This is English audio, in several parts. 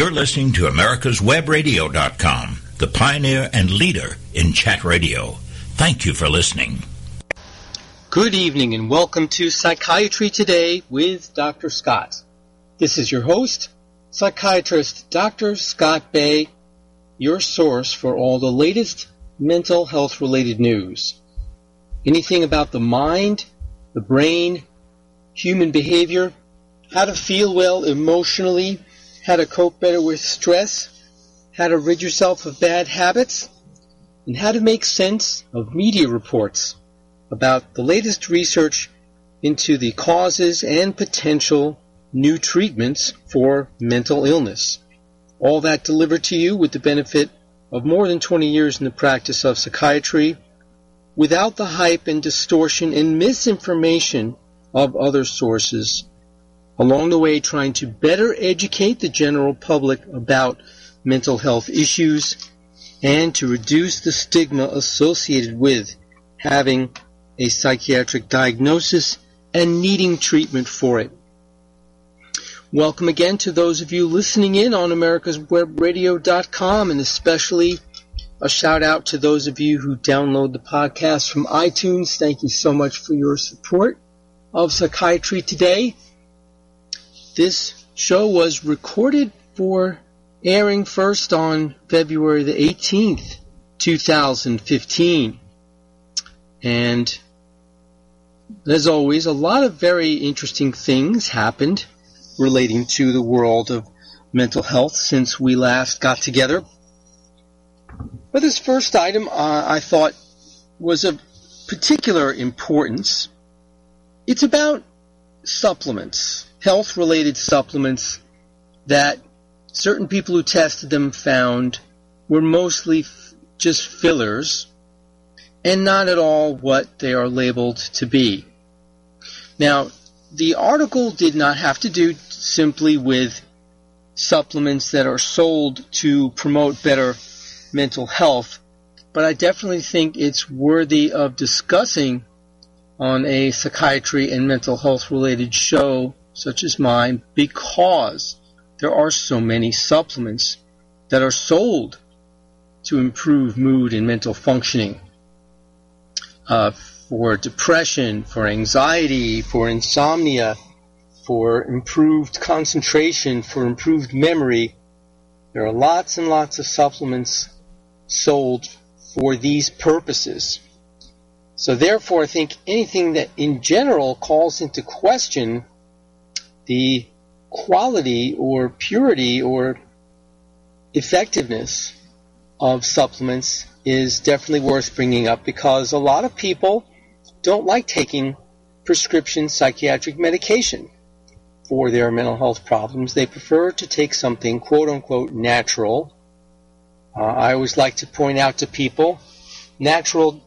You're listening to America's America'sWebRadio.com, the pioneer and leader in chat radio. Thank you for listening. Good evening and welcome to Psychiatry Today with Dr. Scott. This is your host, psychiatrist Dr. Scott Bay, your source for all the latest mental health related news. Anything about the mind, the brain, human behavior, how to feel well emotionally, how to cope better with stress, how to rid yourself of bad habits, and how to make sense of media reports about the latest research into the causes and potential new treatments for mental illness. All that delivered to you with the benefit of more than 20 years in the practice of psychiatry without the hype and distortion and misinformation of other sources along the way trying to better educate the general public about mental health issues and to reduce the stigma associated with having a psychiatric diagnosis and needing treatment for it. Welcome again to those of you listening in on americaswebradio.com and especially a shout out to those of you who download the podcast from iTunes. Thank you so much for your support of Psychiatry Today. This show was recorded for airing first on February the 18th, 2015. And as always, a lot of very interesting things happened relating to the world of mental health since we last got together. But this first item uh, I thought was of particular importance. It's about supplements health related supplements that certain people who tested them found were mostly f- just fillers and not at all what they are labeled to be. Now, the article did not have to do simply with supplements that are sold to promote better mental health, but I definitely think it's worthy of discussing on a psychiatry and mental health related show such as mine, because there are so many supplements that are sold to improve mood and mental functioning. Uh, for depression, for anxiety, for insomnia, for improved concentration, for improved memory. There are lots and lots of supplements sold for these purposes. So therefore, I think anything that in general calls into question the quality or purity or effectiveness of supplements is definitely worth bringing up because a lot of people don't like taking prescription psychiatric medication for their mental health problems. They prefer to take something quote unquote natural. Uh, I always like to point out to people natural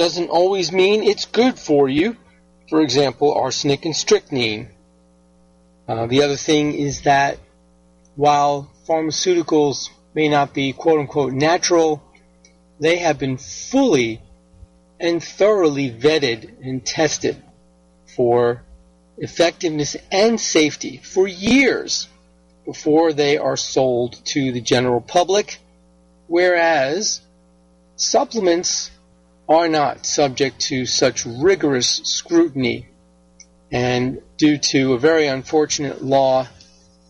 doesn't always mean it's good for you. For example, arsenic and strychnine uh, the other thing is that while pharmaceuticals may not be quote unquote natural, they have been fully and thoroughly vetted and tested for effectiveness and safety for years before they are sold to the general public, whereas supplements are not subject to such rigorous scrutiny and due to a very unfortunate law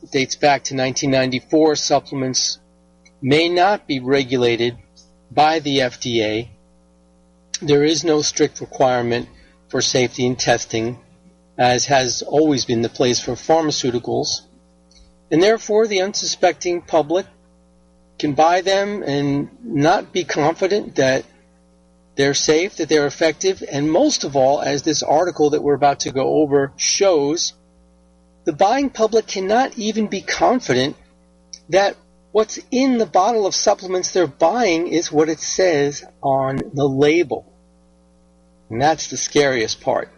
that dates back to 1994, supplements may not be regulated by the FDA. There is no strict requirement for safety and testing, as has always been the place for pharmaceuticals. And therefore, the unsuspecting public can buy them and not be confident that they're safe, that they're effective, and most of all, as this article that we're about to go over shows, the buying public cannot even be confident that what's in the bottle of supplements they're buying is what it says on the label. And that's the scariest part.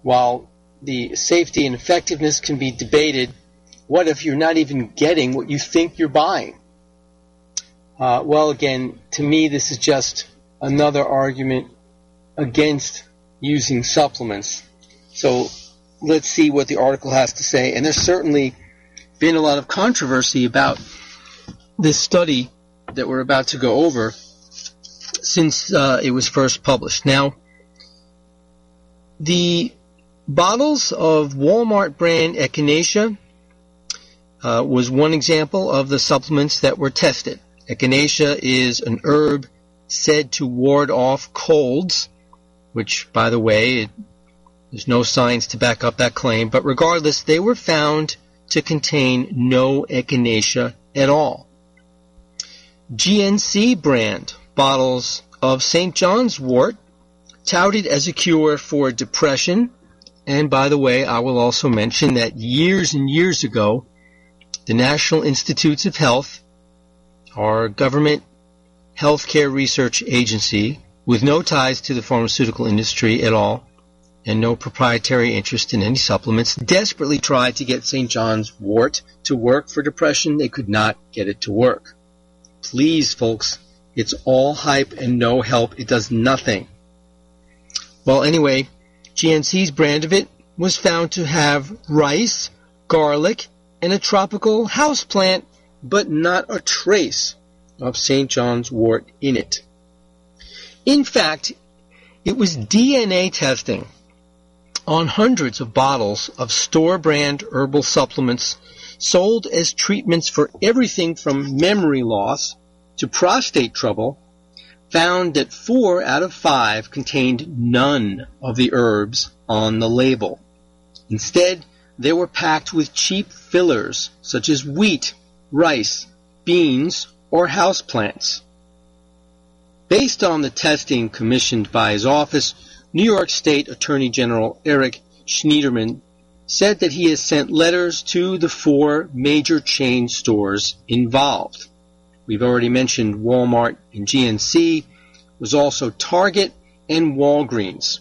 While the safety and effectiveness can be debated, what if you're not even getting what you think you're buying? Uh, well, again, to me, this is just another argument against using supplements. So let's see what the article has to say. And there's certainly been a lot of controversy about this study that we're about to go over since uh, it was first published. Now, the bottles of Walmart brand Echinacea uh, was one example of the supplements that were tested. Echinacea is an herb said to ward off colds, which, by the way, it, there's no science to back up that claim, but regardless, they were found to contain no echinacea at all. GNC brand bottles of St. John's wort touted as a cure for depression. And by the way, I will also mention that years and years ago, the National Institutes of Health, our government healthcare research agency with no ties to the pharmaceutical industry at all, and no proprietary interest in any supplements, desperately tried to get St. John's wort to work for depression. They could not get it to work. Please, folks, it's all hype and no help. It does nothing. Well, anyway, GNC's brand of it was found to have rice, garlic, and a tropical house plant, but not a trace of St. John's wort in it. In fact, it was DNA testing on hundreds of bottles of store brand herbal supplements sold as treatments for everything from memory loss to prostate trouble found that four out of five contained none of the herbs on the label. Instead, they were packed with cheap fillers such as wheat, rice, beans, or houseplants. Based on the testing commissioned by his office, New York State Attorney General Eric Schneiderman said that he has sent letters to the four major chain stores involved. We've already mentioned Walmart and GNC, was also Target and Walgreens.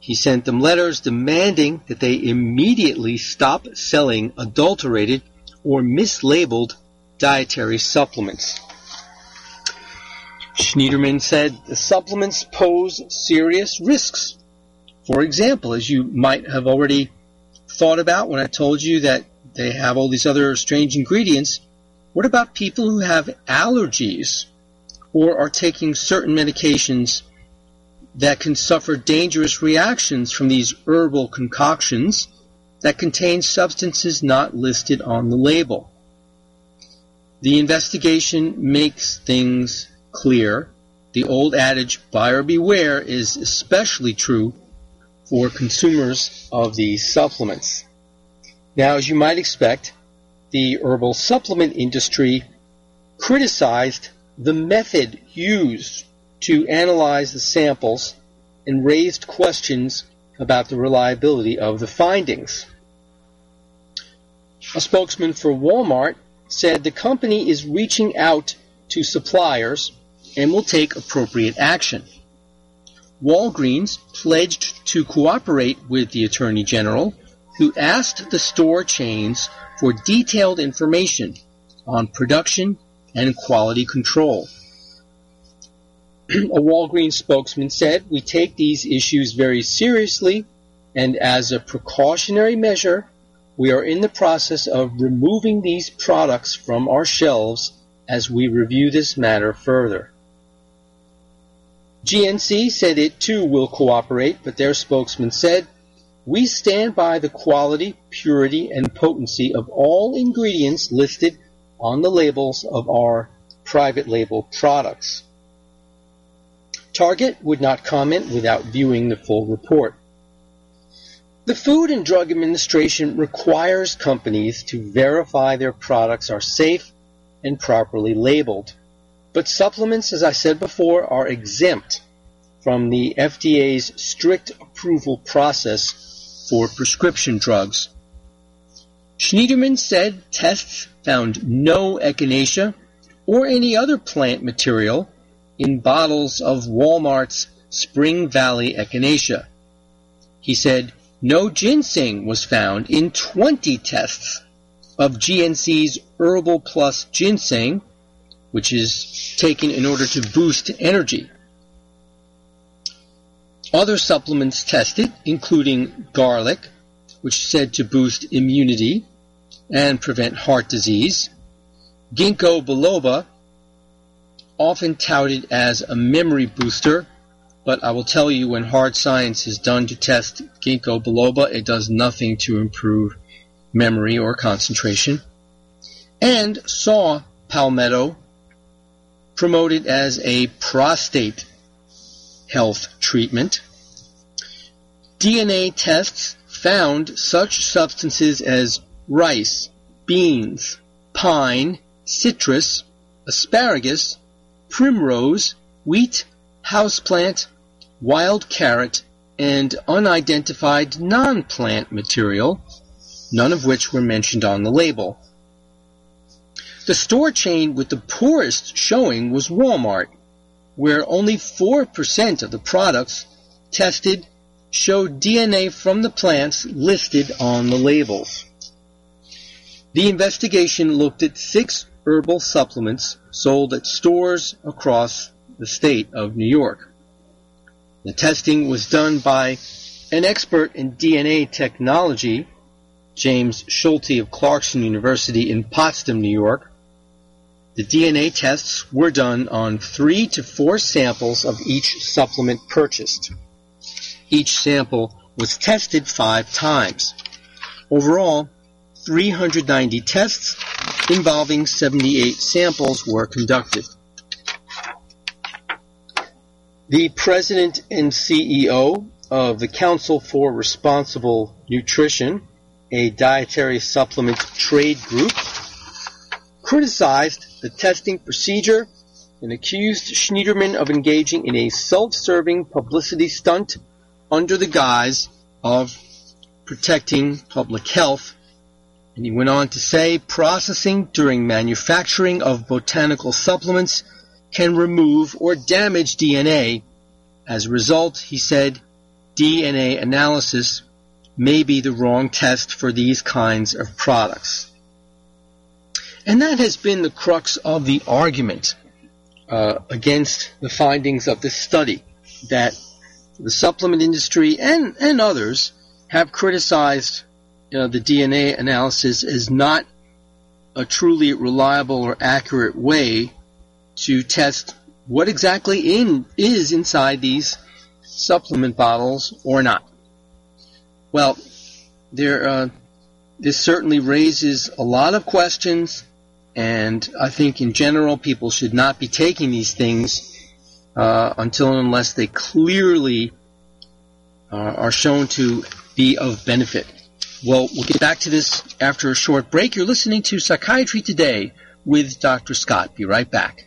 He sent them letters demanding that they immediately stop selling adulterated or mislabeled dietary supplements. Schneiderman said the supplements pose serious risks. For example, as you might have already thought about when I told you that they have all these other strange ingredients, what about people who have allergies or are taking certain medications that can suffer dangerous reactions from these herbal concoctions that contain substances not listed on the label? The investigation makes things clear. The old adage, buyer beware, is especially true for consumers of these supplements. Now, as you might expect, the herbal supplement industry criticized the method used to analyze the samples and raised questions about the reliability of the findings. A spokesman for Walmart said the company is reaching out to suppliers and will take appropriate action. Walgreens pledged to cooperate with the Attorney General, who asked the store chains for detailed information on production and quality control. a Walgreens spokesman said, We take these issues very seriously, and as a precautionary measure, we are in the process of removing these products from our shelves as we review this matter further. GNC said it too will cooperate, but their spokesman said, We stand by the quality, purity, and potency of all ingredients listed on the labels of our private label products. Target would not comment without viewing the full report. The Food and Drug Administration requires companies to verify their products are safe and properly labeled. But supplements, as I said before, are exempt from the FDA's strict approval process for prescription drugs. Schneiderman said tests found no echinacea or any other plant material in bottles of Walmart's Spring Valley echinacea. He said no ginseng was found in 20 tests of GNC's Herbal Plus ginseng, which is taken in order to boost energy. Other supplements tested, including garlic, which is said to boost immunity, and prevent heart disease. Ginkgo biloba, often touted as a memory booster, but I will tell you when hard science is done to test ginkgo biloba, it does nothing to improve memory or concentration. And saw palmetto, promoted as a prostate health treatment. DNA tests found such substances as rice, beans, pine, citrus, asparagus, primrose, wheat, houseplant, wild carrot, and unidentified non-plant material, none of which were mentioned on the label. The store chain with the poorest showing was Walmart, where only 4% of the products tested showed DNA from the plants listed on the labels. The investigation looked at six herbal supplements sold at stores across the state of New York. The testing was done by an expert in DNA technology, James Schulte of Clarkson University in Potsdam, New York. The DNA tests were done on three to four samples of each supplement purchased. Each sample was tested five times. Overall, 390 tests involving 78 samples were conducted. The president and CEO of the Council for Responsible Nutrition, a dietary supplement trade group, criticized the testing procedure and accused Schneiderman of engaging in a self-serving publicity stunt under the guise of protecting public health. And he went on to say processing during manufacturing of botanical supplements can remove or damage DNA. As a result, he said, DNA analysis may be the wrong test for these kinds of products. And that has been the crux of the argument uh, against the findings of this study that the supplement industry and, and others have criticized uh, the DNA analysis is not a truly reliable or accurate way to test what exactly in is inside these supplement bottles or not. Well, there uh, this certainly raises a lot of questions, and I think in general people should not be taking these things uh, until and unless they clearly uh, are shown to be of benefit. Well, we'll get back to this after a short break. You're listening to Psychiatry Today with Dr. Scott. Be right back.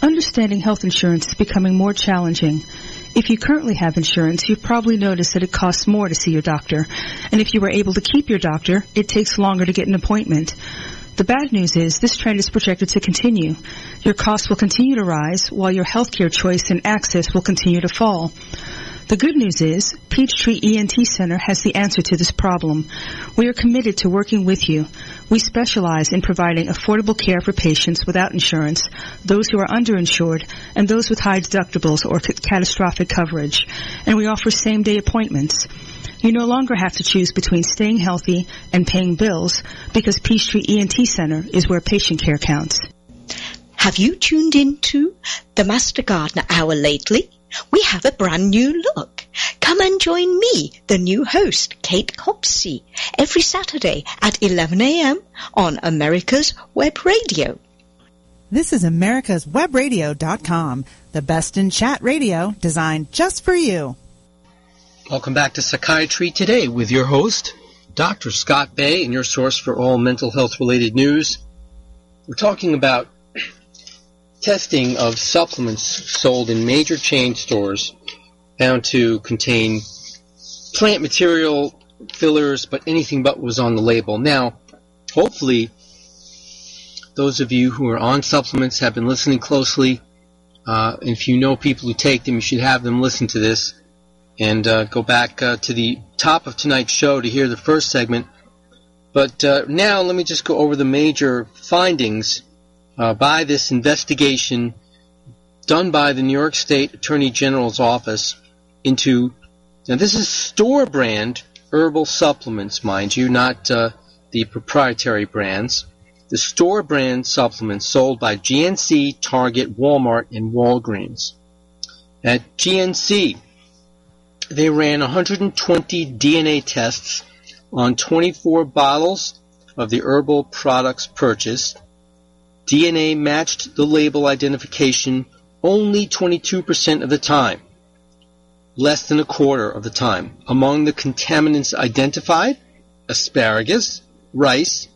Understanding health insurance is becoming more challenging. If you currently have insurance, you've probably noticed that it costs more to see your doctor. And if you were able to keep your doctor, it takes longer to get an appointment. The bad news is this trend is projected to continue. Your costs will continue to rise while your healthcare choice and access will continue to fall. The good news is Peachtree ENT Center has the answer to this problem. We are committed to working with you. We specialize in providing affordable care for patients without insurance, those who are underinsured, and those with high deductibles or catastrophic coverage. And we offer same day appointments. You no longer have to choose between staying healthy and paying bills because Peachtree ENT Center is where patient care counts. Have you tuned into the Master Gardener Hour lately? We have a brand new look. Come and join me, the new host, Kate Copsey, every Saturday at 11 a.m. on America's Web Radio. This is America's Web Webradio.com, the best in chat radio designed just for you. Welcome back to Psychiatry Today with your host, Dr. Scott Bay, and your source for all mental health related news. We're talking about testing of supplements sold in major chain stores found to contain plant material, fillers, but anything but was on the label. Now, hopefully, those of you who are on supplements have been listening closely. Uh, if you know people who take them, you should have them listen to this and uh, go back uh, to the top of tonight's show to hear the first segment. But uh, now let me just go over the major findings uh, by this investigation done by the New York State Attorney General's office into now this is store brand herbal supplements, mind you, not uh, the proprietary brands. The store brand supplements sold by GNC, Target, Walmart, and Walgreens. At GNC, they ran 120 DNA tests on 24 bottles of the herbal products purchased DNA matched the label identification only 22% of the time, less than a quarter of the time. Among the contaminants identified, asparagus, rice,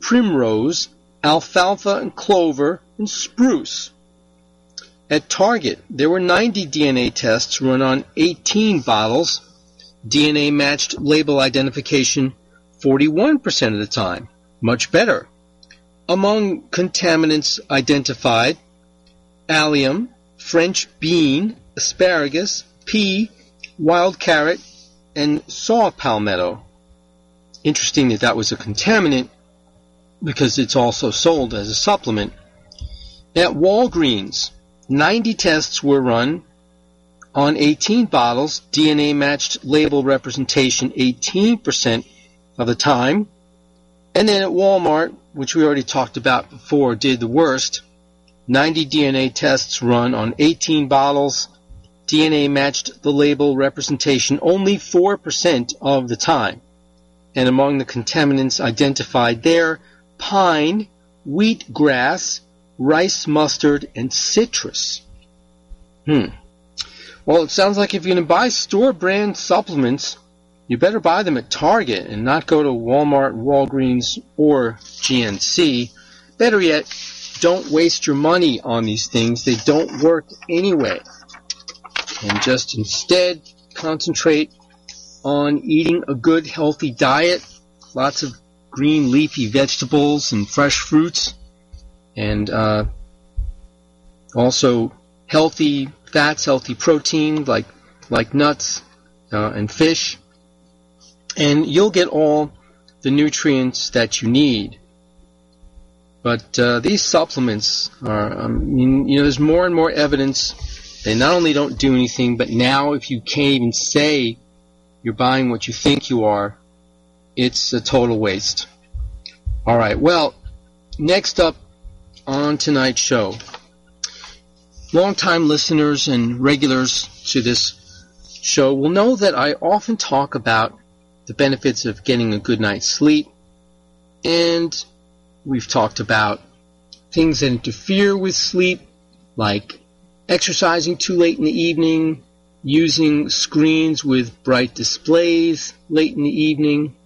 primrose, alfalfa and clover, and spruce. At Target, there were 90 DNA tests run on 18 bottles. DNA matched label identification 41% of the time. Much better. Among contaminants identified, allium, French bean, asparagus, pea, wild carrot, and saw palmetto. Interesting that that was a contaminant because it's also sold as a supplement. At Walgreens, 90 tests were run on 18 bottles, DNA matched label representation 18% of the time. And then at Walmart, which we already talked about before, did the worst. 90 DNA tests run on 18 bottles. DNA matched the label representation only 4% of the time. And among the contaminants identified there, pine, wheatgrass, rice mustard, and citrus. Hmm. Well, it sounds like if you're going to buy store brand supplements, you better buy them at Target and not go to Walmart, Walgreens, or GNC. Better yet, don't waste your money on these things. They don't work anyway. And just instead concentrate on eating a good, healthy diet. Lots of green leafy vegetables and fresh fruits. And uh, also healthy fats, healthy protein like like nuts uh, and fish and you'll get all the nutrients that you need. But uh, these supplements are, I mean, you know, there's more and more evidence. They not only don't do anything, but now if you can't even say you're buying what you think you are, it's a total waste. All right. Well, next up on tonight's show, longtime listeners and regulars to this show will know that I often talk about the benefits of getting a good night's sleep, and we've talked about things that interfere with sleep, like exercising too late in the evening, using screens with bright displays late in the evening,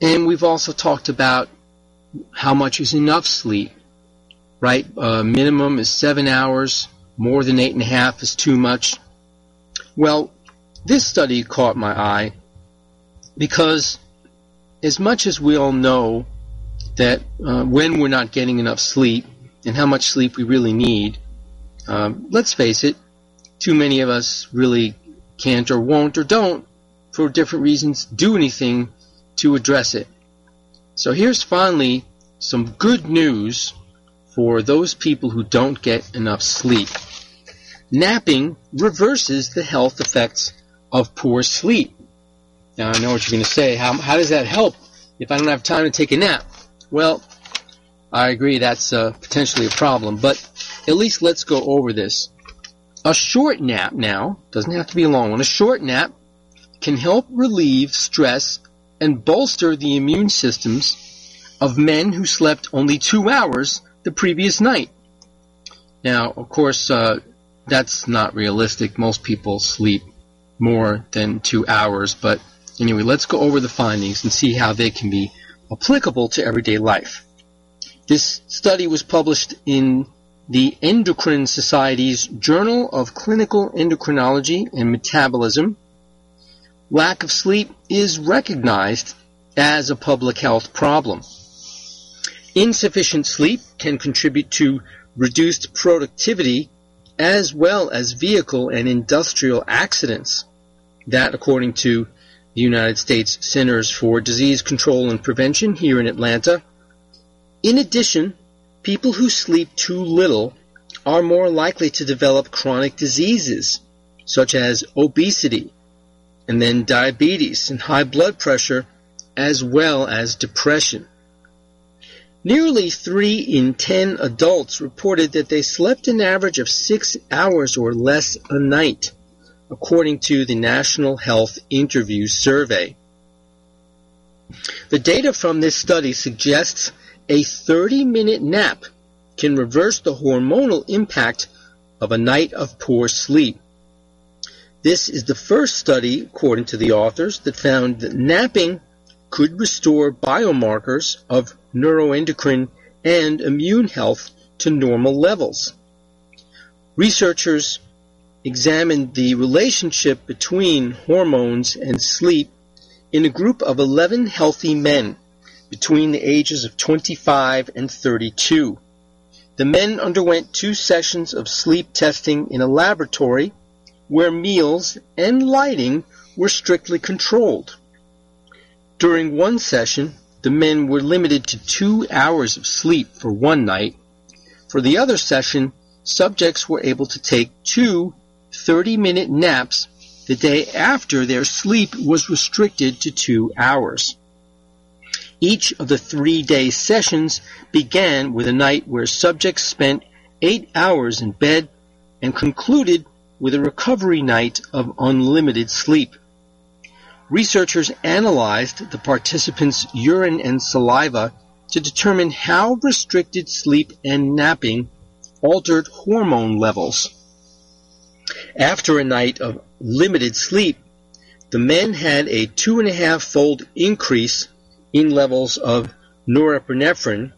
and we've also talked about how much is enough sleep, right? Uh, minimum is seven hours, more than eight and a half is too much. Well, this study caught my eye because as much as we all know that uh, when we're not getting enough sleep and how much sleep we really need, um, let's face it, too many of us really can't or won't or don't, for different reasons, do anything to address it. So here's finally some good news for those people who don't get enough sleep. Napping reverses the health effects of poor sleep. Now I know what you're going to say. How, how does that help if I don't have time to take a nap? Well, I agree that's uh, potentially a problem, but at least let's go over this. A short nap now, doesn't have to be a long one, a short nap can help relieve stress and bolster the immune systems of men who slept only two hours the previous night. Now, of course, uh, that's not realistic. Most people sleep more than two hours, but anyway, let's go over the findings and see how they can be applicable to everyday life. This study was published in the Endocrine Society's Journal of Clinical Endocrinology and Metabolism. Lack of sleep is recognized as a public health problem. Insufficient sleep can contribute to reduced productivity as well as vehicle and industrial accidents. That, according to the United States Centers for Disease Control and Prevention here in Atlanta. In addition, people who sleep too little are more likely to develop chronic diseases such as obesity and then diabetes and high blood pressure as well as depression. Nearly 3 in 10 adults reported that they slept an average of 6 hours or less a night, according to the National Health Interview Survey. The data from this study suggests a 30 minute nap can reverse the hormonal impact of a night of poor sleep. This is the first study, according to the authors, that found that napping could restore biomarkers of neuroendocrine and immune health to normal levels. Researchers examined the relationship between hormones and sleep in a group of 11 healthy men between the ages of 25 and 32. The men underwent two sessions of sleep testing in a laboratory where meals and lighting were strictly controlled. During one session, the men were limited to two hours of sleep for one night. For the other session, subjects were able to take two 30 minute naps the day after their sleep was restricted to two hours. Each of the three day sessions began with a night where subjects spent eight hours in bed and concluded with a recovery night of unlimited sleep. Researchers analyzed the participants' urine and saliva to determine how restricted sleep and napping altered hormone levels. After a night of limited sleep, the men had a two and a half fold increase in levels of norepinephrine,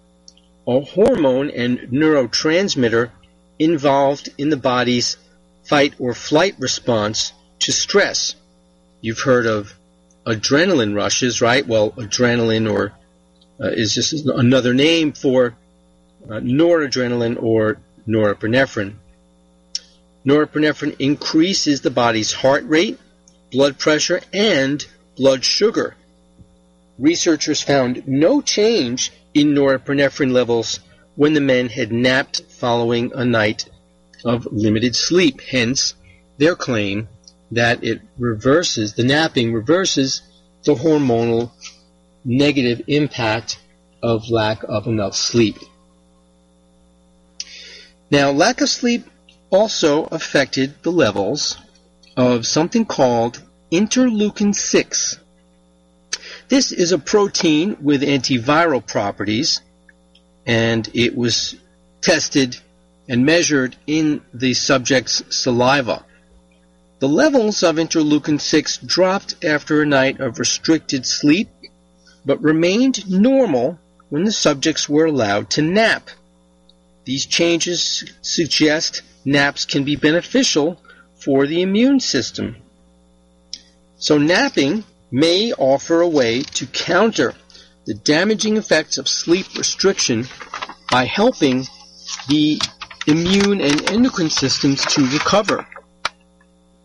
a hormone and neurotransmitter involved in the body's fight or flight response to stress. You've heard of adrenaline rushes, right? Well, adrenaline or uh, is just another name for uh, noradrenaline or norepinephrine. Norepinephrine increases the body's heart rate, blood pressure, and blood sugar. Researchers found no change in norepinephrine levels when the men had napped following a night of limited sleep. Hence, their claim that it reverses, the napping reverses the hormonal negative impact of lack of enough sleep. Now, lack of sleep also affected the levels of something called interleukin 6. This is a protein with antiviral properties, and it was tested and measured in the subject's saliva. The levels of interleukin 6 dropped after a night of restricted sleep, but remained normal when the subjects were allowed to nap. These changes suggest naps can be beneficial for the immune system. So napping may offer a way to counter the damaging effects of sleep restriction by helping the immune and endocrine systems to recover.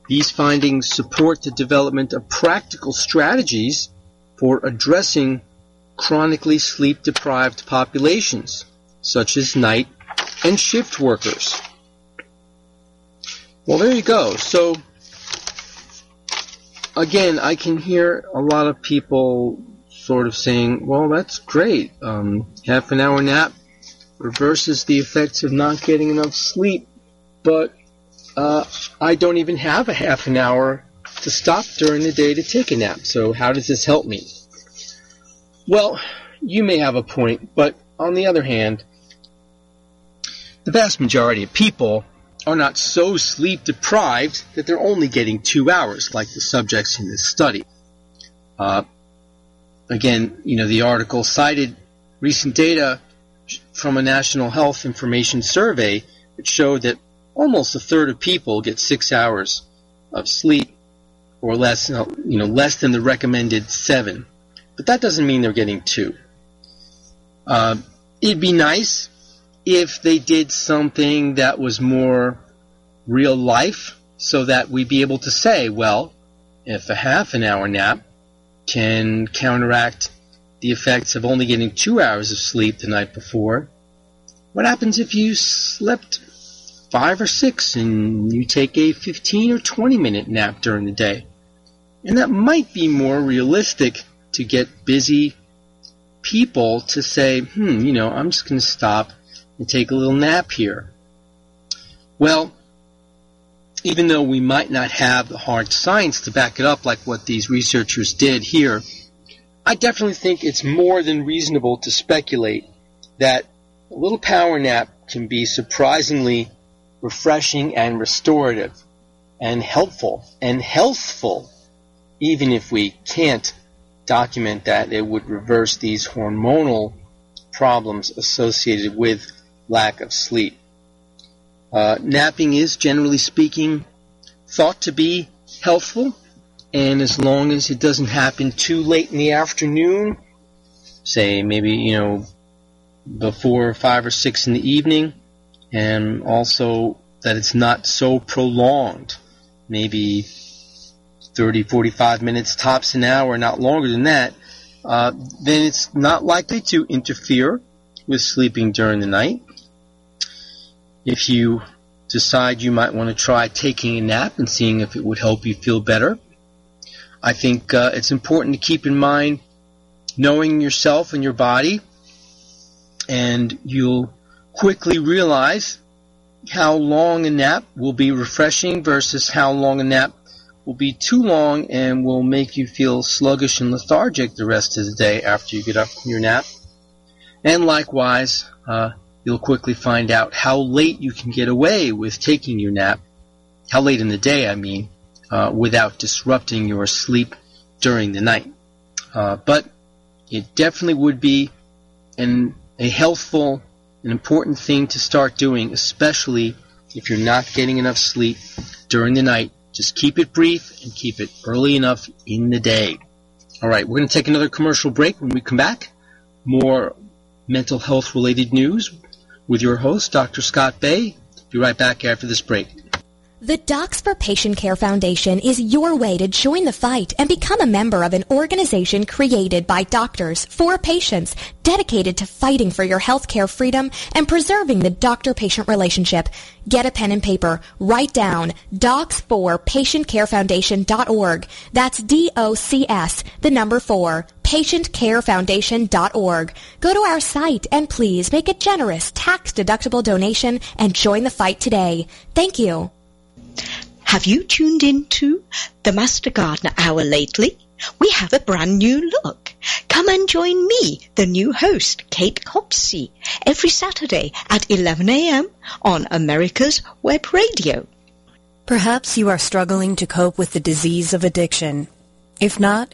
These findings support the development of practical strategies for addressing chronically sleep deprived populations, such as night and shift workers. Well, there you go. So, again, I can hear a lot of people sort of saying, well, that's great. Um, half an hour nap reverses the effects of not getting enough sleep. But uh, I don't even have a half an hour to stop during the day to take a nap. So how does this help me? Well, you may have a point, but on the other hand, the vast majority of people are not so sleep deprived that they're only getting two hours, like the subjects in this study. Uh, again, you know, the article cited recent data from a National Health Information Survey which showed that almost a third of people get six hours of sleep or less, you know, less than the recommended seven. But that doesn't mean they're getting two. Uh, it'd be nice if they did something that was more real life so that we'd be able to say, well, if a half an hour nap can counteract the effects of only getting two hours of sleep the night before, what happens if you slept five or six and you take a 15 or 20 minute nap during the day? And that might be more realistic to get busy people to say, hmm, you know, I'm just going to stop and take a little nap here. Well, even though we might not have the hard science to back it up like what these researchers did here, I definitely think it's more than reasonable to speculate that a little power nap can be surprisingly refreshing and restorative and helpful and healthful, even if we can't document that it would reverse these hormonal problems associated with lack of sleep. Uh, napping is, generally speaking, thought to be healthful, and as long as it doesn't happen too late in the afternoon, say maybe, you know, before five or six in the evening, and also that it's not so prolonged, maybe 30, 45 minutes, tops an hour, not longer than that, uh, then it's not likely to interfere with sleeping during the night. If you decide you might want to try taking a nap and seeing if it would help you feel better, I think uh, it's important to keep in mind knowing yourself and your body, and you'll quickly realize how long a nap will be refreshing versus how long a nap will be too long and will make you feel sluggish and lethargic the rest of the day after you get up from your nap. And likewise, uh, you'll quickly find out how late you can get away with taking your nap, how late in the day, I mean, uh, without disrupting your sleep during the night. Uh, but it definitely would be an, a healthful and important thing to start doing, especially if you're not getting enough sleep during the night. Just keep it brief and keep it early enough in the day. All right, we're going to take another commercial break. When we come back, more mental health related news with your host, Dr. Scott Bay. Be right back after this break. The Docs for Patient Care Foundation is your way to join the fight and become a member of an organization created by doctors for patients dedicated to fighting for your healthcare freedom and preserving the doctor-patient relationship. Get a pen and paper. Write down docs4patientcarefoundation.org. That's D-O-C-S, the number four, patientcarefoundation.org. Go to our site and please make a generous tax-deductible donation and join the fight today. Thank you. Have you tuned into the Master Gardener Hour lately? We have a brand new look. Come and join me, the new host, Kate Copsey, every Saturday at 11 a.m. on America's Web Radio. Perhaps you are struggling to cope with the disease of addiction. If not,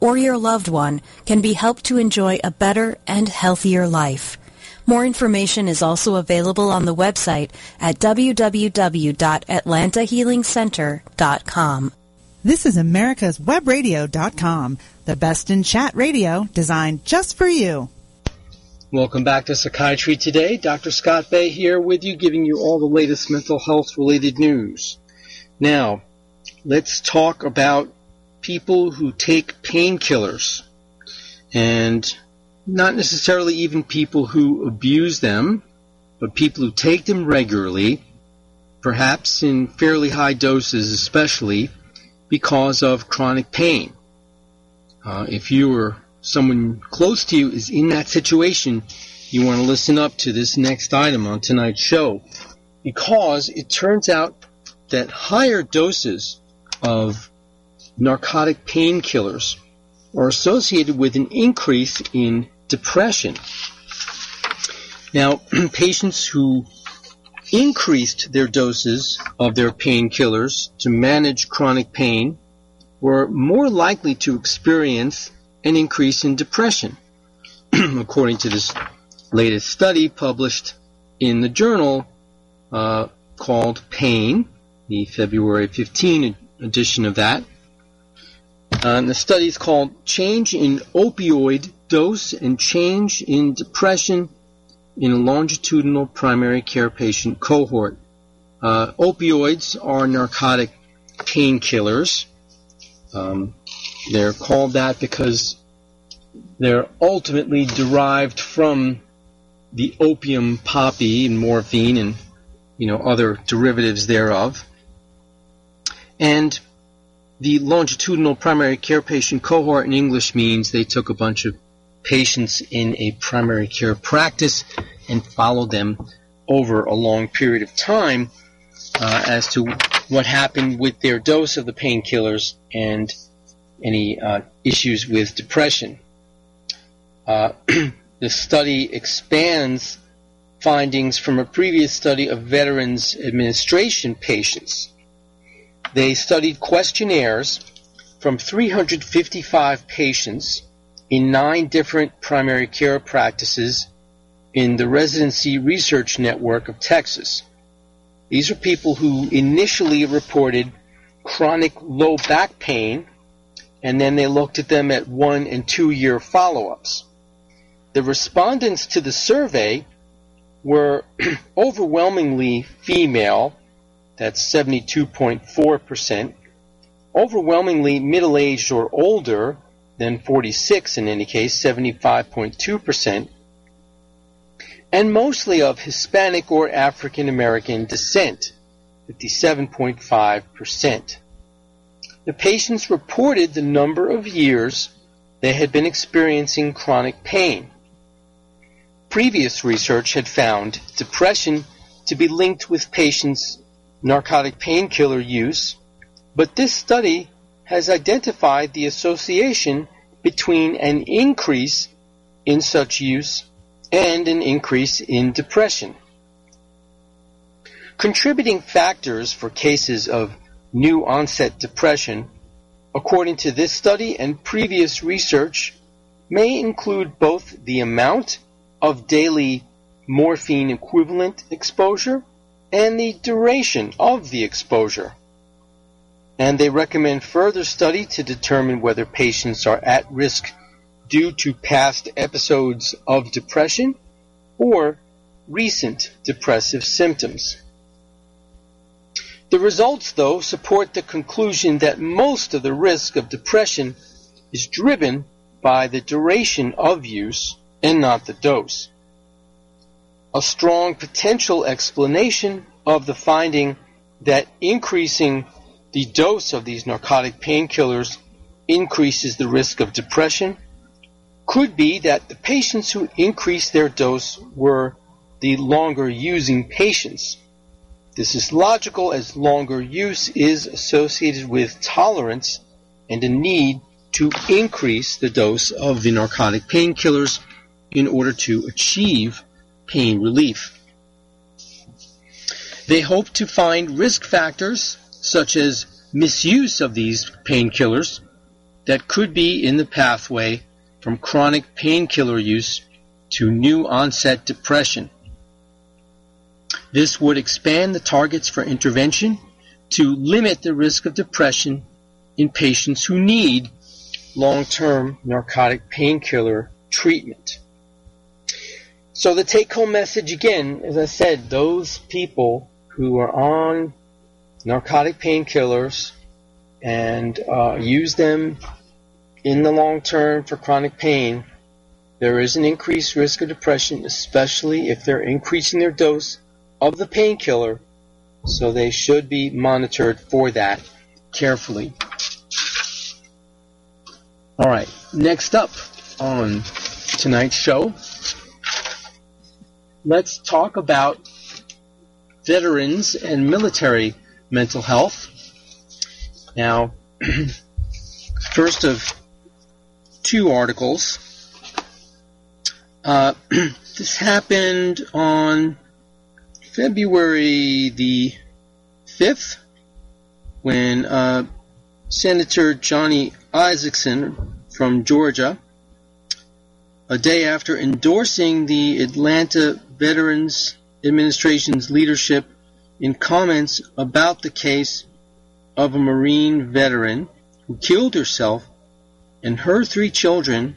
or your loved one can be helped to enjoy a better and healthier life. More information is also available on the website at www.atlantahealingcenter.com. This is America's Webradio.com, the best in chat radio designed just for you. Welcome back to Psychiatry Today. Dr. Scott Bay here with you, giving you all the latest mental health related news. Now, let's talk about people who take painkillers and not necessarily even people who abuse them, but people who take them regularly, perhaps in fairly high doses, especially because of chronic pain. Uh, if you or someone close to you is in that situation, you want to listen up to this next item on tonight's show because it turns out that higher doses of narcotic painkillers are associated with an increase in depression. Now, patients who increased their doses of their painkillers to manage chronic pain were more likely to experience an increase in depression, according to this latest study published in the journal uh, called Pain, the February 15 edition of that. Uh, the study is called Change in Opioid Dose and Change in Depression in a Longitudinal Primary Care Patient Cohort. Uh, opioids are narcotic painkillers. Um, they're called that because they're ultimately derived from the opium poppy and morphine and you know other derivatives thereof. And the longitudinal primary care patient cohort in English means they took a bunch of patients in a primary care practice and followed them over a long period of time uh, as to what happened with their dose of the painkillers and any uh, issues with depression. Uh, the study expands findings from a previous study of Veterans Administration patients. They studied questionnaires from 355 patients in nine different primary care practices in the Residency Research Network of Texas. These are people who initially reported chronic low back pain, and then they looked at them at one and two year follow ups. The respondents to the survey were overwhelmingly female, that's 72.4%, overwhelmingly middle aged or older, than 46 in any case, 75.2%, and mostly of Hispanic or African American descent, 57.5%. The patients reported the number of years they had been experiencing chronic pain. Previous research had found depression to be linked with patients' narcotic painkiller use, but this study has identified the association between an increase in such use and an increase in depression. Contributing factors for cases of new onset depression, according to this study and previous research, may include both the amount of daily morphine equivalent exposure and the duration of the exposure and they recommend further study to determine whether patients are at risk due to past episodes of depression or recent depressive symptoms. The results, though, support the conclusion that most of the risk of depression is driven by the duration of use and not the dose. A strong potential explanation of the finding that increasing the dose of these narcotic painkillers increases the risk of depression could be that the patients who increased their dose were the longer using patients. This is logical as longer use is associated with tolerance and a need to increase the dose of the narcotic painkillers in order to achieve pain relief. They hope to find risk factors such as misuse of these painkillers that could be in the pathway from chronic painkiller use to new onset depression. This would expand the targets for intervention to limit the risk of depression in patients who need long-term narcotic painkiller treatment. So the take-home message again, as I said, those people who are on narcotic painkillers and uh, use them in the long term for chronic pain, there is an increased risk of depression, especially if they're increasing their dose of the painkiller. So they should be monitored for that carefully. All right, next up on tonight's show, let's talk about veterans and military mental health. Now, first of two articles. Uh, this happened on February the 5th when uh, Senator Johnny Isakson from Georgia, a day after endorsing the Atlanta Veterans Administration's leadership in comments about the case of a Marine veteran who killed herself and her three children,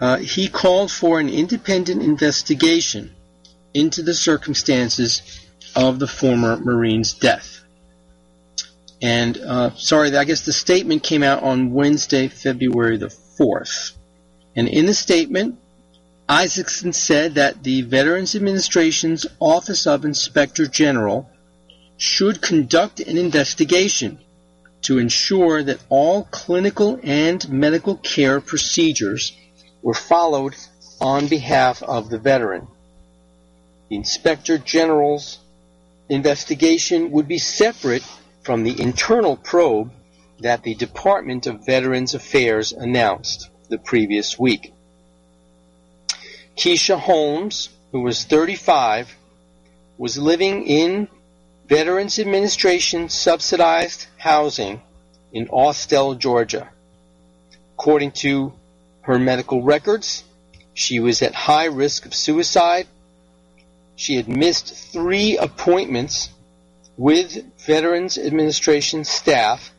uh, he called for an independent investigation into the circumstances of the former Marine's death. And uh, sorry, I guess the statement came out on Wednesday, February the 4th. And in the statement, Isakson said that the Veterans Administration's Office of Inspector General should conduct an investigation to ensure that all clinical and medical care procedures were followed on behalf of the veteran. The Inspector General's investigation would be separate from the internal probe that the Department of Veterans Affairs announced the previous week. Keisha Holmes, who was 35, was living in Veterans Administration subsidized housing in Austell, Georgia. According to her medical records, she was at high risk of suicide. She had missed three appointments with Veterans Administration staff,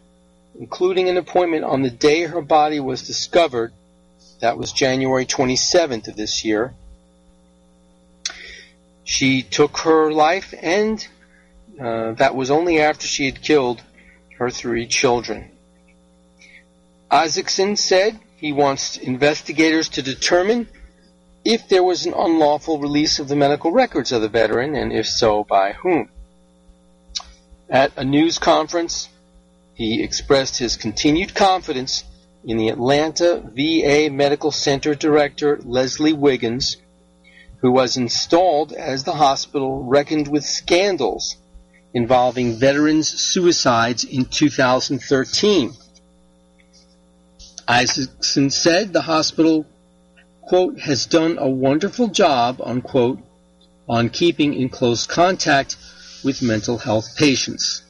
including an appointment on the day her body was discovered. That was January 27th of this year. She took her life and uh, that was only after she had killed her three children. Isakson said he wants investigators to determine if there was an unlawful release of the medical records of the veteran, and if so, by whom. At a news conference, he expressed his continued confidence in the Atlanta VA Medical Center Director Leslie Wiggins, who was installed as the hospital reckoned with scandals involving veterans' suicides in 2013. Isakson said the hospital, quote, has done a wonderful job, unquote, on keeping in close contact with mental health patients.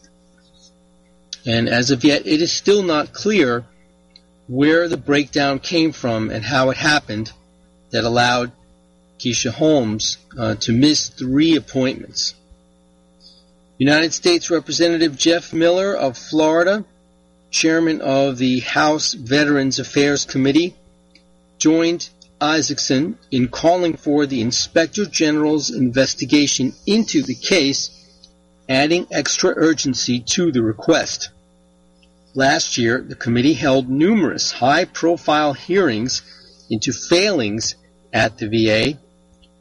And as of yet, it is still not clear where the breakdown came from and how it happened that allowed Keisha Holmes uh, to miss three appointments. United States Representative Jeff Miller of Florida, chairman of the House Veterans Affairs Committee, joined Isakson in calling for the Inspector General's investigation into the case, adding extra urgency to the request. Last year, the committee held numerous high-profile hearings into failings at the VA,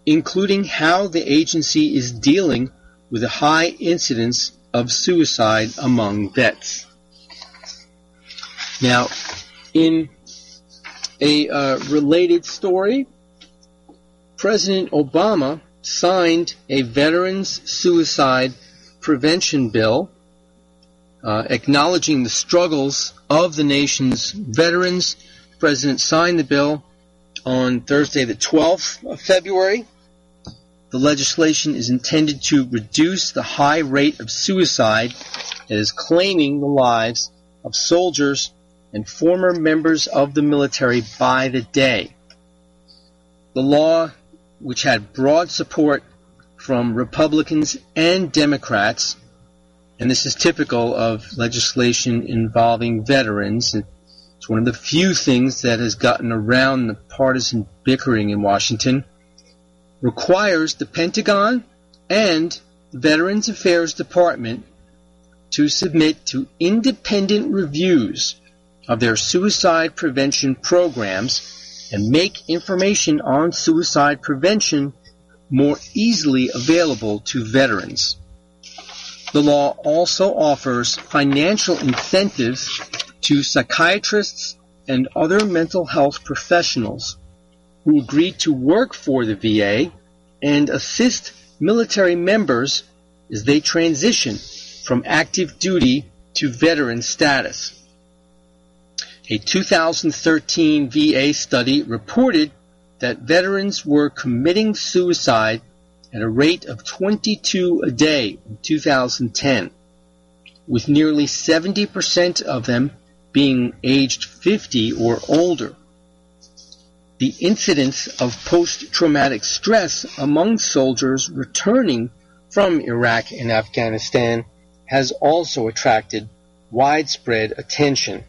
including how the agency is dealing with a high incidence of suicide among vets. Now, in a uh, related story, President Obama signed a veterans suicide prevention bill uh, acknowledging the struggles of the nation's veterans. The President signed the bill on Thursday, the 12th of February. The legislation is intended to reduce the high rate of suicide that is claiming the lives of soldiers and former members of the military by the day. The law, which had broad support from Republicans and Democrats, and this is typical of legislation involving veterans. It's one of the few things that has gotten around the partisan bickering in Washington. Requires the Pentagon and the Veterans Affairs Department to submit to independent reviews of their suicide prevention programs and make information on suicide prevention more easily available to veterans. The law also offers financial incentives to psychiatrists and other mental health professionals who agree to work for the VA and assist military members as they transition from active duty to veteran status. A 2013 VA study reported that veterans were committing suicide at a rate of 22 a day in 2010, with nearly 70% of them being aged 50 or older. The incidence of post-traumatic stress among soldiers returning from Iraq and Afghanistan has also attracted widespread attention.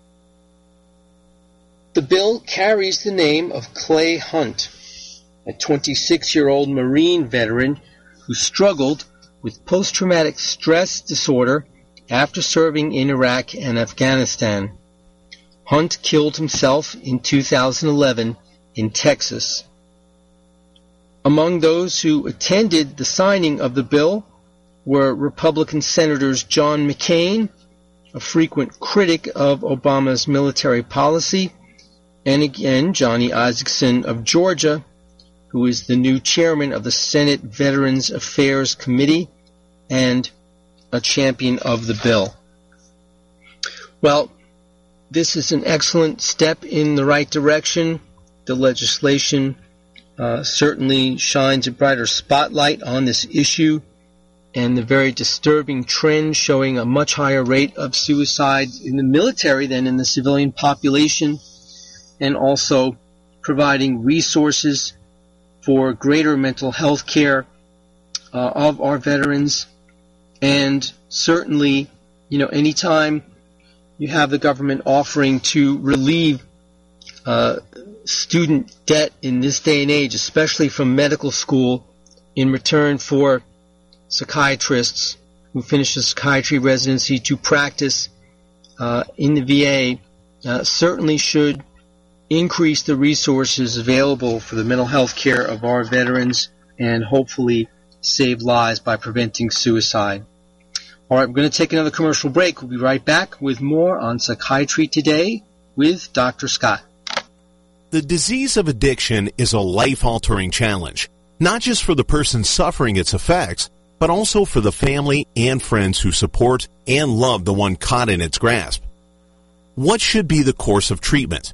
The bill carries the name of Clay Hunt, a 26-year-old Marine veteran who struggled with post-traumatic stress disorder after serving in Iraq and Afghanistan. Hunt killed himself in 2011 in Texas. Among those who attended the signing of the bill were Republican Senators John McCain, a frequent critic of Obama's military policy, and again Johnny Isakson of Georgia, who is the new chairman of the Senate Veterans Affairs Committee and a champion of the bill. Well, this is an excellent step in the right direction. The legislation uh, certainly shines a brighter spotlight on this issue and the very disturbing trend showing a much higher rate of suicide in the military than in the civilian population, and also providing resources for greater mental health care uh, of our veterans. And certainly, you know, anytime you have the government offering to relieve uh, student debt in this day and age, especially from medical school, in return for psychiatrists who finish a psychiatry residency to practice uh, in the VA uh, certainly should increase the resources available for the mental health care of our veterans and hopefully save lives by preventing suicide. All right, we're going to take another commercial break. We'll be right back with more on Psychiatry Today with Dr. Scott. The disease of addiction is a life-altering challenge, not just for the person suffering its effects, but also for the family and friends who support and love the one caught in its grasp. What should be the course of treatment?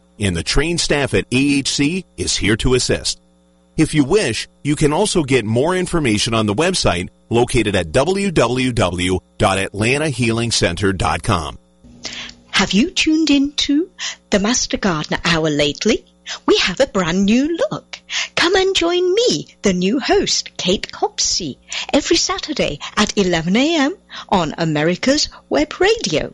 and the trained staff at AHC is here to assist. If you wish, you can also get more information on the website located at www.atlantahealingcenter.com. Have you tuned in to the Master Gardener Hour lately? We have a brand new look. Come and join me, the new host, Kate Copsey, every Saturday at 11 a.m. on America's Web Radio.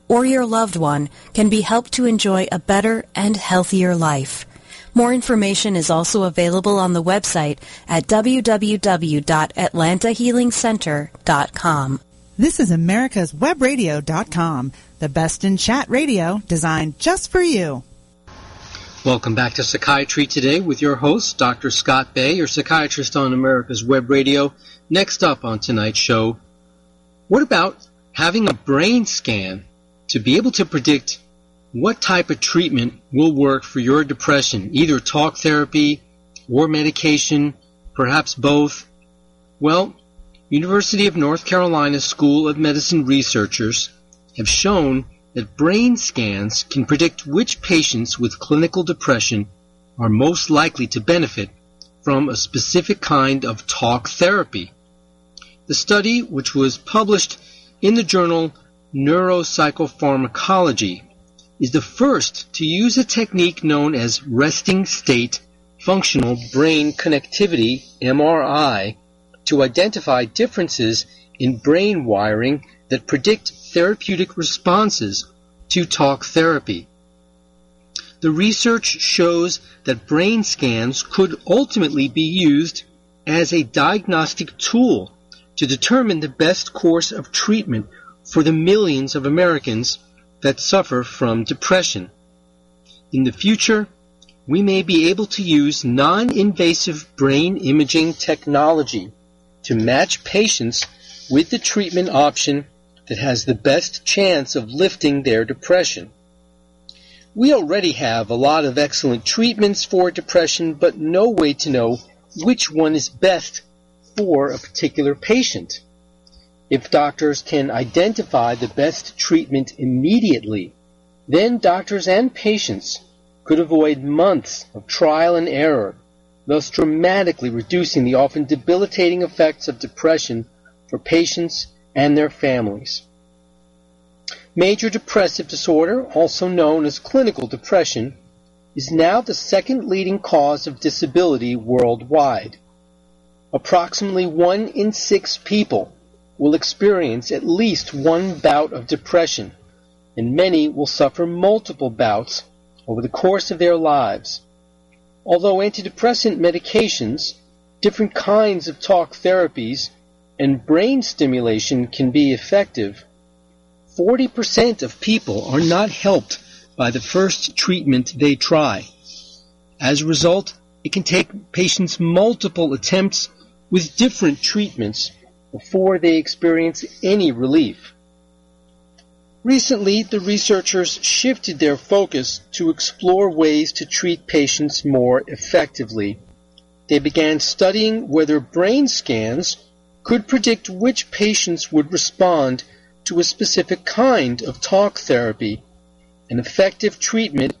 or your loved one can be helped to enjoy a better and healthier life. More information is also available on the website at www.atlantahealingcenter.com. This is America's Webradio.com, the best in chat radio designed just for you. Welcome back to Psychiatry Today with your host, Dr. Scott Bay, your psychiatrist on America's Web Radio. Next up on tonight's show, what about having a brain scan to be able to predict what type of treatment will work for your depression, either talk therapy or medication, perhaps both. Well, University of North Carolina School of Medicine researchers have shown that brain scans can predict which patients with clinical depression are most likely to benefit from a specific kind of talk therapy. The study, which was published in the journal Neuropsychopharmacology, is the first to use a technique known as resting state functional brain connectivity, MRI, to identify differences in brain wiring that predict therapeutic responses to talk therapy. The research shows that brain scans could ultimately be used as a diagnostic tool to determine the best course of treatment for the millions of Americans that suffer from depression. In the future, we may be able to use non-invasive brain imaging technology to match patients with the treatment option that has the best chance of lifting their depression. We already have a lot of excellent treatments for depression, but no way to know which one is best for a particular patient. If doctors can identify the best treatment immediately, then doctors and patients could avoid months of trial and error, thus dramatically reducing the often debilitating effects of depression for patients and their families. Major depressive disorder, also known as clinical depression, is now the second leading cause of disability worldwide. Approximately one in six people will experience at least one bout of depression, and many will suffer multiple bouts over the course of their lives. Although antidepressant medications, different kinds of talk therapies, and brain stimulation can be effective, 40% of people are not helped by the first treatment they try. As a result, it can take patients multiple attempts with different treatments before they experience any relief. Recently, the researchers shifted their focus to explore ways to treat patients more effectively. They began studying whether brain scans could predict which patients would respond to a specific kind of talk therapy, an effective treatment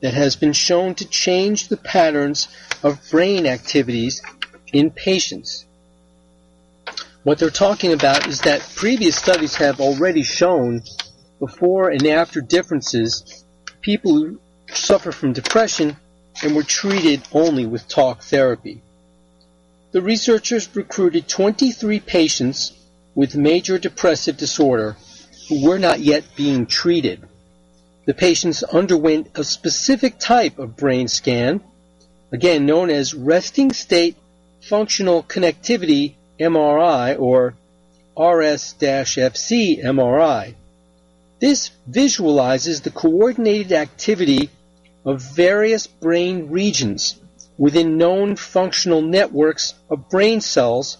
that has been shown to change the patterns of brain activities in patients. What they're talking about is that previous studies have already shown before and after differences, people who suffer from depression and were treated only with talk therapy. The researchers recruited 23 patients with major depressive disorder who were not yet being treated. The patients underwent a specific type of brain scan, again known as resting state functional connectivity MRI or RS-FC MRI. This visualizes the coordinated activity of various brain regions within known functional networks of brain cells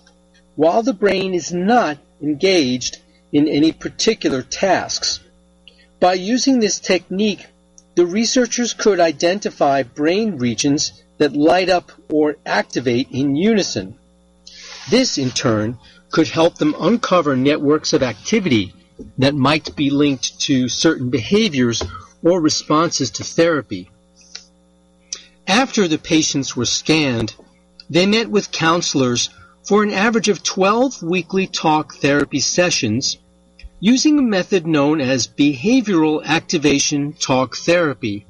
while the brain is not engaged in any particular tasks. By using this technique, the researchers could identify brain regions that light up or activate in unison. This, in turn, could help them uncover networks of activity that might be linked to certain behaviors or responses to therapy. After the patients were scanned, they met with counselors for an average of 12 weekly talk therapy sessions using a method known as behavioral activation talk therapy.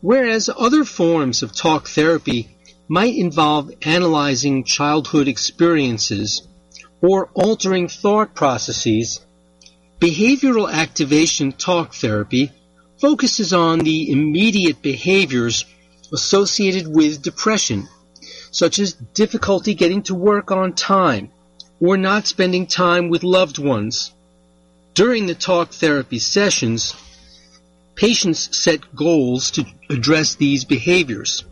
Whereas other forms of talk therapy might involve analyzing childhood experiences or altering thought processes, behavioral activation talk therapy focuses on the immediate behaviors associated with depression, such as difficulty getting to work on time or not spending time with loved ones. During the talk therapy sessions, patients set goals to address these behaviors.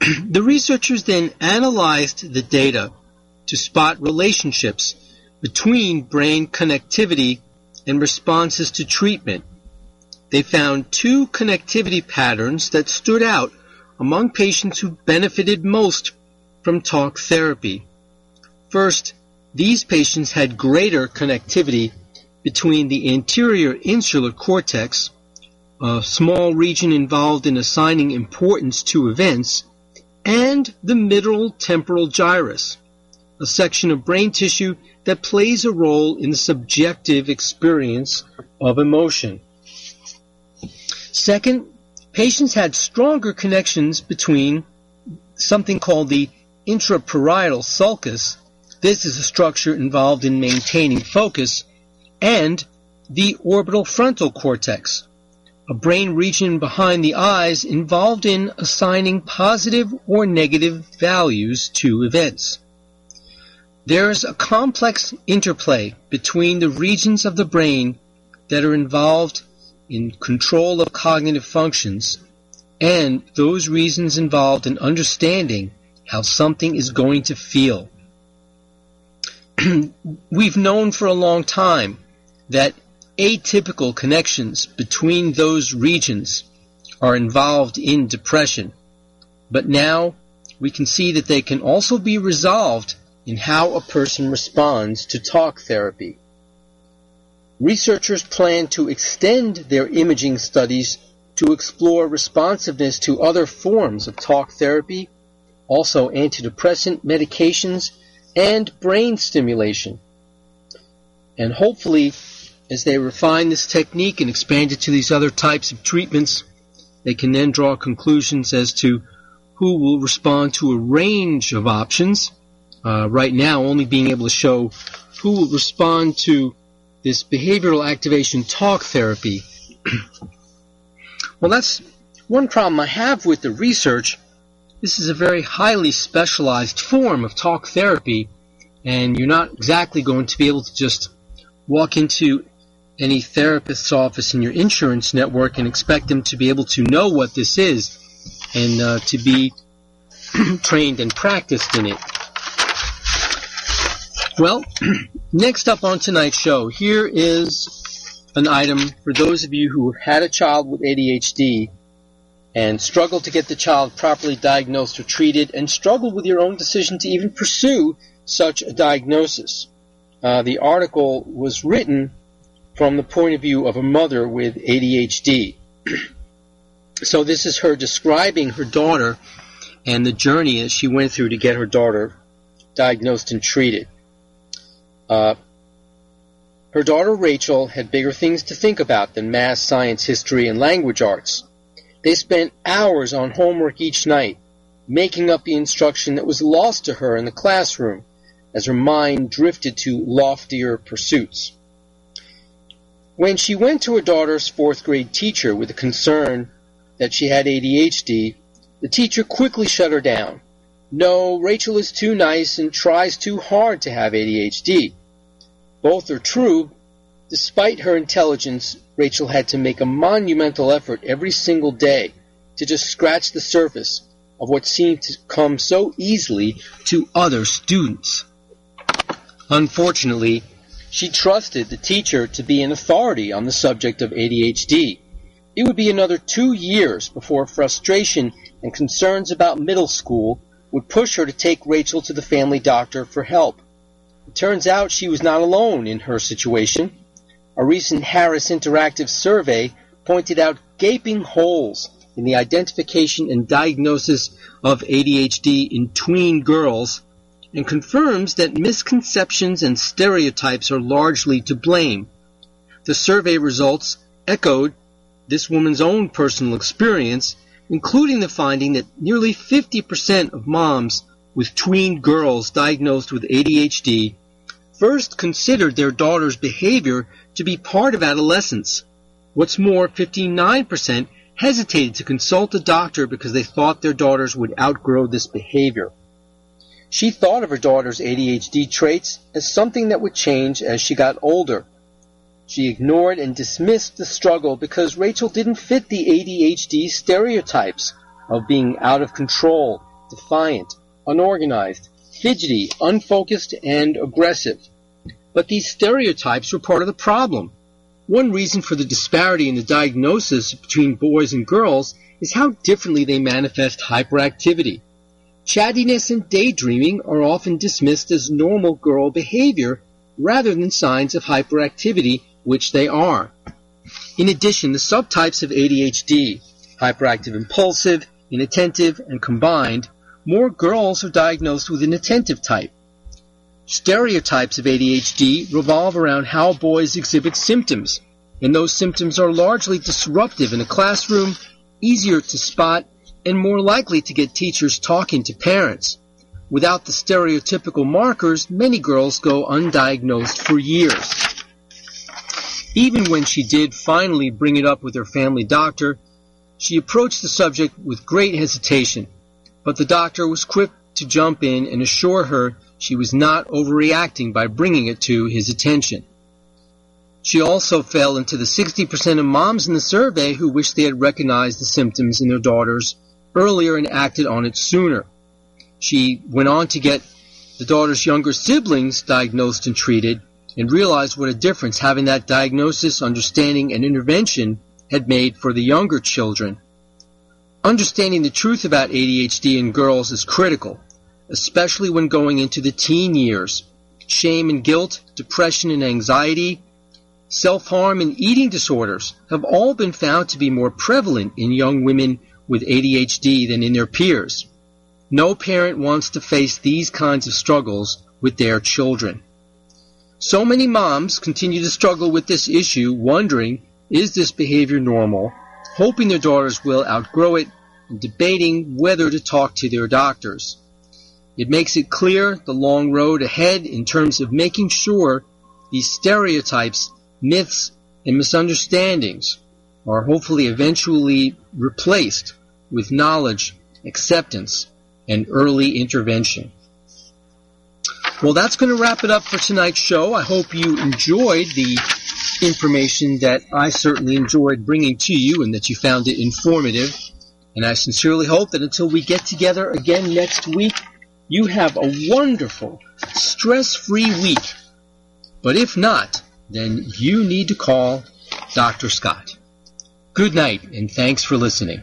the researchers then analyzed the data to spot relationships between brain connectivity and responses to treatment. They found two connectivity patterns that stood out among patients who benefited most from talk therapy. First, these patients had greater connectivity between the anterior insular cortex, a small region involved in assigning importance to events, and the middle temporal gyrus, a section of brain tissue that plays a role in the subjective experience of emotion. Second, patients had stronger connections between something called the intraparietal sulcus, this is a structure involved in maintaining focus, and the orbital frontal cortex, a brain region behind the eyes involved in assigning positive or negative values to events. There is a complex interplay between the regions of the brain that are involved in control of cognitive functions and those reasons involved in understanding how something is going to feel. We've known for a long time that atypical connections between those regions are involved in depression. But now we can see that they can also be resolved in how a person responds to talk therapy. Researchers plan to extend their imaging studies to explore responsiveness to other forms of talk therapy, also antidepressant medications, and brain stimulation. And hopefully, as they refine this technique and expand it to these other types of treatments, they can then draw conclusions as to who will respond to a range of options. Uh, right now, only being able to show who will respond to this behavioral activation talk therapy. well, that's one problem I have with the research. This is a very highly specialized form of talk therapy, and you're not exactly going to be able to just walk into any therapist's office in your insurance network and expect them to be able to know what this is and uh, to be trained and practiced in it. Well, next up on tonight's show, here is an item for those of you who have had a child with ADHD and struggle to get the child properly diagnosed or treated and struggle with your own decision to even pursue such a diagnosis. Uh, the article was written from the point of view of a mother with ADHD. so this is her describing her daughter and the journey that she went through to get her daughter diagnosed and treated. Uh, her daughter Rachel had bigger things to think about than math, science, history, and language arts. They spent hours on homework each night, making up the instruction that was lost to her in the classroom as her mind drifted to loftier pursuits. When she went to her daughter's fourth grade teacher with a concern that she had ADHD, the teacher quickly shut her down. No, Rachel is too nice and tries too hard to have ADHD. Both are true. Despite her intelligence, Rachel had to make a monumental effort every single day to just scratch the surface of what seemed to come so easily to other students. Unfortunately, she trusted the teacher to be an authority on the subject of ADHD. It would be another two years before frustration and concerns about middle school would push her to take Rachel to the family doctor for help. It turns out she was not alone in her situation. A recent Harris Interactive survey pointed out gaping holes in the identification and diagnosis of ADHD in tween girls and confirms that misconceptions and stereotypes are largely to blame. The survey results echoed this woman's own personal experience including the finding that nearly 50% of moms with tween girls diagnosed with ADHD first considered their daughter's behavior to be part of adolescence. What's more, 59% hesitated to consult a doctor because they thought their daughters would outgrow this behavior. She thought of her daughter's ADHD traits as something that would change as she got older. She ignored and dismissed the struggle because Rachel didn't fit the ADHD stereotypes of being out of control, defiant, unorganized, fidgety, unfocused, and aggressive. But these stereotypes were part of the problem. One reason for the disparity in the diagnosis between boys and girls is how differently they manifest hyperactivity. Chattiness and daydreaming are often dismissed as normal girl behavior rather than signs of hyperactivity which they are. In addition, the subtypes of ADHD, hyperactive impulsive, inattentive, and combined, more girls are diagnosed with an attentive type. Stereotypes of ADHD revolve around how boys exhibit symptoms, and those symptoms are largely disruptive in a classroom, easier to spot, and more likely to get teachers talking to parents. Without the stereotypical markers, many girls go undiagnosed for years. Even when she did finally bring it up with her family doctor, she approached the subject with great hesitation, but the doctor was quick to jump in and assure her she was not overreacting by bringing it to his attention. She also fell into the 60% of moms in the survey who wished they had recognized the symptoms in their daughters earlier and acted on it sooner. She went on to get the daughter's younger siblings diagnosed and treated, and realized what a difference having that diagnosis, understanding, and intervention had made for the younger children. Understanding the truth about ADHD in girls is critical, especially when going into the teen years. Shame and guilt, depression and anxiety, self-harm and eating disorders have all been found to be more prevalent in young women with ADHD than in their peers. No parent wants to face these kinds of struggles with their children. So many moms continue to struggle with this issue, wondering, is this behavior normal, hoping their daughters will outgrow it, and debating whether to talk to their doctors. It makes it clear the long road ahead in terms of making sure these stereotypes, myths, and misunderstandings are hopefully eventually replaced with knowledge, acceptance, and early intervention. Well, that's going to wrap it up for tonight's show. I hope you enjoyed the information that I certainly enjoyed bringing to you and that you found it informative. And I sincerely hope that until we get together again next week, you have a wonderful, stress-free week. But if not, then you need to call Dr. Scott. Good night, and thanks for listening.